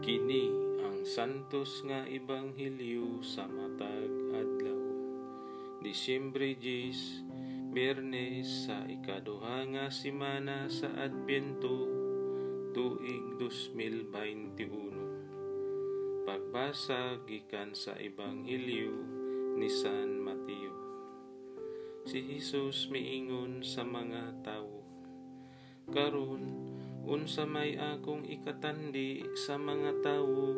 Kini ang santos nga ebanghelyo sa matag adlaw. Disyembre 10, Biyernes sa ikaduha nga semana sa Adbento tuig 2021. Pagbasa gikan sa ebanghelyo ni San Mateo. Si Jesus miingon sa mga tawo, Karon, unsa may akong ikatandi sa mga tawo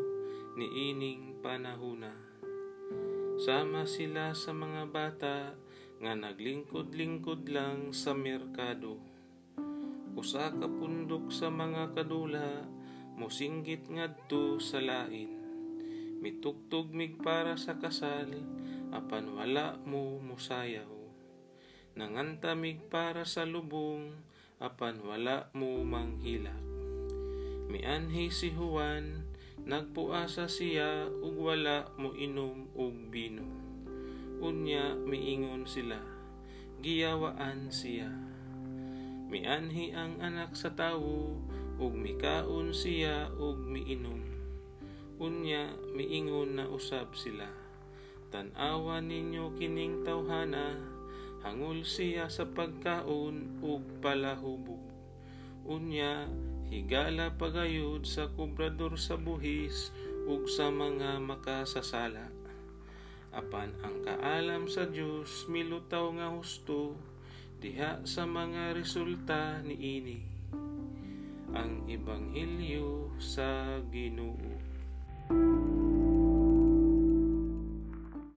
ni ining panahuna. Sama sila sa mga bata nga naglingkod-lingkod lang sa merkado. Usa ka pundok sa mga kadula mosinggit ngadto sa lain. Mitugtog mig para sa kasal apan wala mo musayaw. Nangantamig para sa lubong apan wala mo manghilak. Mianhi si Juan, nagpuasa siya ug wala mo inom og bino. Unya miingon sila, giyawaan siya. Mianhi ang anak sa tawo ug mikaon siya ug miinom. Unya miingon na usab sila, tan-awa ninyo kining tawhana hangol siya sa pagkaon ug palahubog. Unya, higala pagayod sa kubrador sa buhis ug sa mga makasasala. Apan ang kaalam sa Dios milutaw nga husto diha sa mga resulta niini. Ang ebanghelyo sa Ginoo.